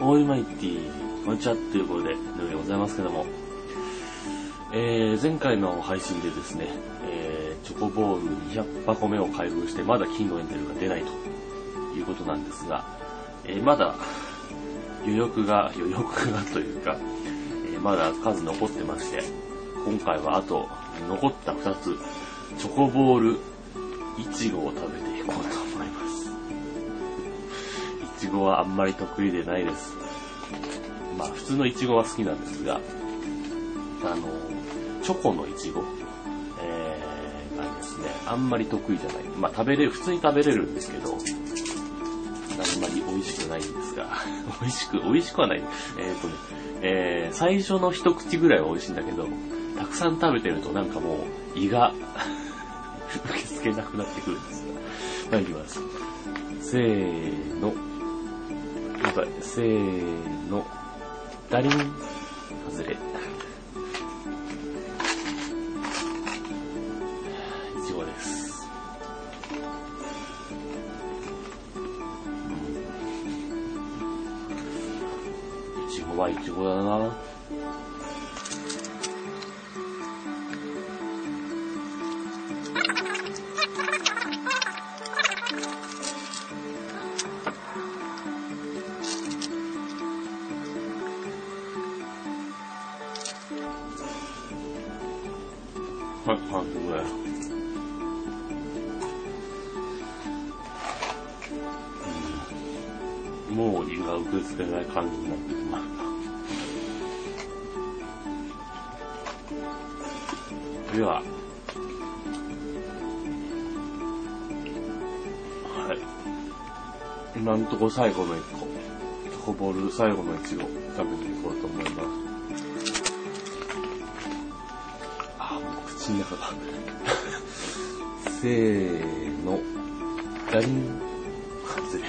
オールマイティー、こんにちはということで、でございますけども、えー、前回の配信でですね、えー、チョコボール200箱目を開封して、まだ金のエンゼルが出ないということなんですが、えー、まだ余力が、余力がというか、えー、まだ数残ってまして、今回はあと残った2つ、チョコボールいちごを食べていこうと。ごはあんまり得意でないです。まあ普通のいちごは好きなんですが、あの、チョコのいちご、えー、がですね、あんまり得意じゃない。まあ食べれる、普通に食べれるんですけど、あんまり美味しくないんですが、美味しく、美味しくはない。えっ、とね、えー、最初の一口ぐらいは美味しいんだけど、たくさん食べてるとなんかもう胃が受け付けなくなってくるんですが。いただきます。せーの。やばい。せーの。ダリン。外れ。いちごです。いちごはいちごだな。はい、半分ぐらい。うん、もう胃が受け付けない感じになってきました。では、はい。今んとこ最後の一個、チョコボール最後のいちご食べていこうと思います。口の中が。せーの。ダリン。外れ。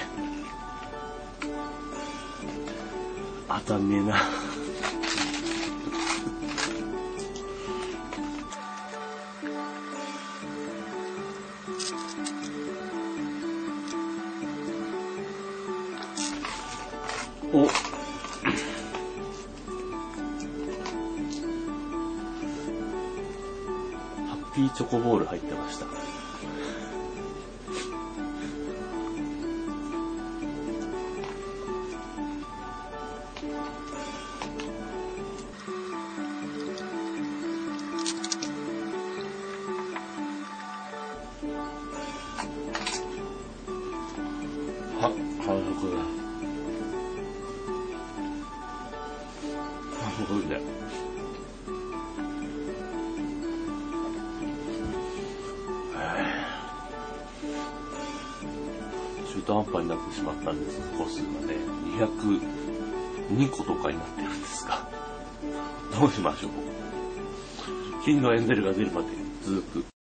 当たんねえな。おピーチョコボール入ってました。は、半速だ。半速で。中途半端になってしまったんです、個数がね。202個とかになってるんですが。どうしましょう。金のエンゼルが出るまで続く。